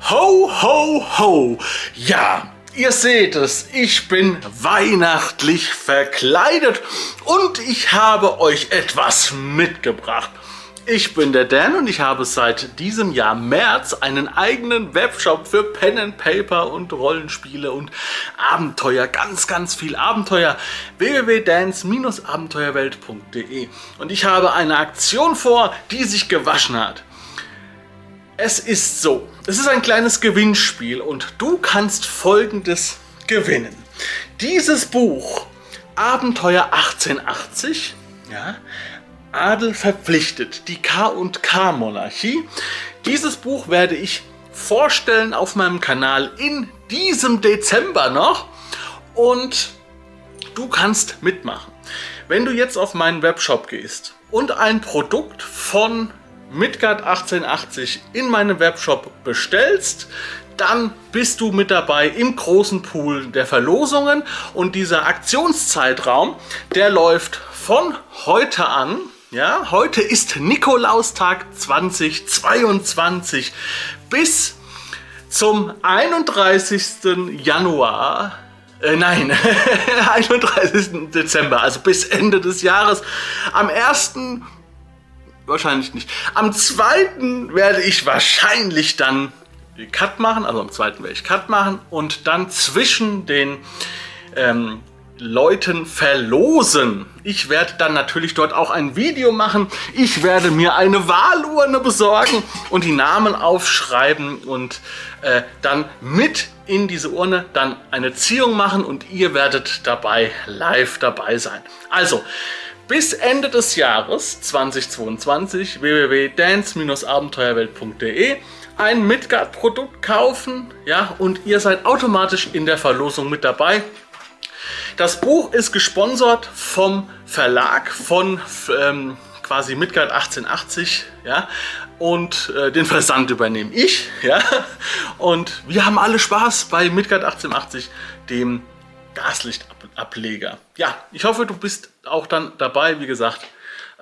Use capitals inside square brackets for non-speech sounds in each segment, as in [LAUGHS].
Ho, ho, ho! Ja, ihr seht es, ich bin weihnachtlich verkleidet und ich habe euch etwas mitgebracht. Ich bin der Dan und ich habe seit diesem Jahr März einen eigenen Webshop für Pen and Paper und Rollenspiele und Abenteuer. Ganz, ganz viel Abenteuer. www.dance-abenteuerwelt.de Und ich habe eine Aktion vor, die sich gewaschen hat. Es ist so, es ist ein kleines Gewinnspiel und du kannst folgendes gewinnen. Dieses Buch, Abenteuer 1880, ja, Adel verpflichtet, die K&K-Monarchie. Dieses Buch werde ich vorstellen auf meinem Kanal in diesem Dezember noch und du kannst mitmachen. Wenn du jetzt auf meinen Webshop gehst und ein Produkt von Midgard 1880 in meinem Webshop bestellst, dann bist du mit dabei im großen Pool der Verlosungen und dieser Aktionszeitraum, der läuft von heute an ja, heute ist Nikolaustag 2022 bis zum 31. Januar. Äh, nein, [LAUGHS] 31. Dezember, also bis Ende des Jahres. Am 1. wahrscheinlich nicht. Am 2. werde ich wahrscheinlich dann Cut machen, also am 2. werde ich Cut machen und dann zwischen den ähm, Leuten verlosen. Ich werde dann natürlich dort auch ein Video machen. Ich werde mir eine Wahlurne besorgen und die Namen aufschreiben und äh, dann mit in diese Urne dann eine Ziehung machen und ihr werdet dabei live dabei sein. Also, bis Ende des Jahres 2022 www.dance-abenteuerwelt.de ein Midgard-Produkt kaufen, ja, und ihr seid automatisch in der Verlosung mit dabei. Das Buch ist gesponsert vom Verlag von ähm, quasi Midgard 1880, ja, und äh, den Versand übernehme ich, ja, und wir haben alle Spaß bei Midgard 1880, dem Gaslichtableger. Ja, ich hoffe, du bist auch dann dabei, wie gesagt,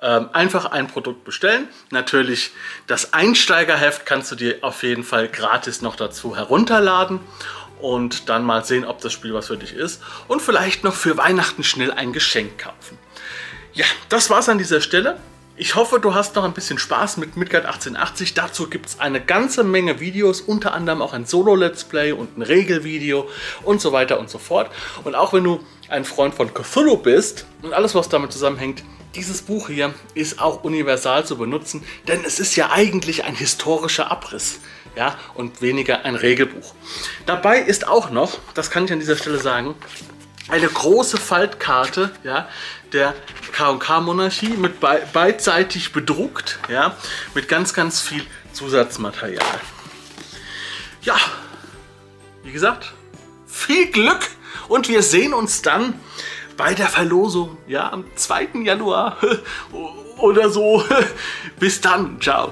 ähm, einfach ein Produkt bestellen. Natürlich das Einsteigerheft kannst du dir auf jeden Fall gratis noch dazu herunterladen und dann mal sehen, ob das Spiel was für dich ist und vielleicht noch für Weihnachten schnell ein Geschenk kaufen. Ja, das war's an dieser Stelle. Ich hoffe, du hast noch ein bisschen Spaß mit Midgard 1880. Dazu gibt es eine ganze Menge Videos, unter anderem auch ein Solo-Let's Play und ein Regelvideo und so weiter und so fort. Und auch wenn du ein Freund von Cthulhu bist und alles, was damit zusammenhängt, dieses Buch hier ist auch universal zu benutzen, denn es ist ja eigentlich ein historischer Abriss ja, und weniger ein Regelbuch. Dabei ist auch noch, das kann ich an dieser Stelle sagen, eine große Faltkarte ja, der K&K-Monarchie mit be beidseitig bedruckt, ja, mit ganz, ganz viel Zusatzmaterial. Ja, wie gesagt, viel Glück und wir sehen uns dann bei der Verlosung, ja, am 2. Januar [LAUGHS] oder so. [LAUGHS] Bis dann, ciao.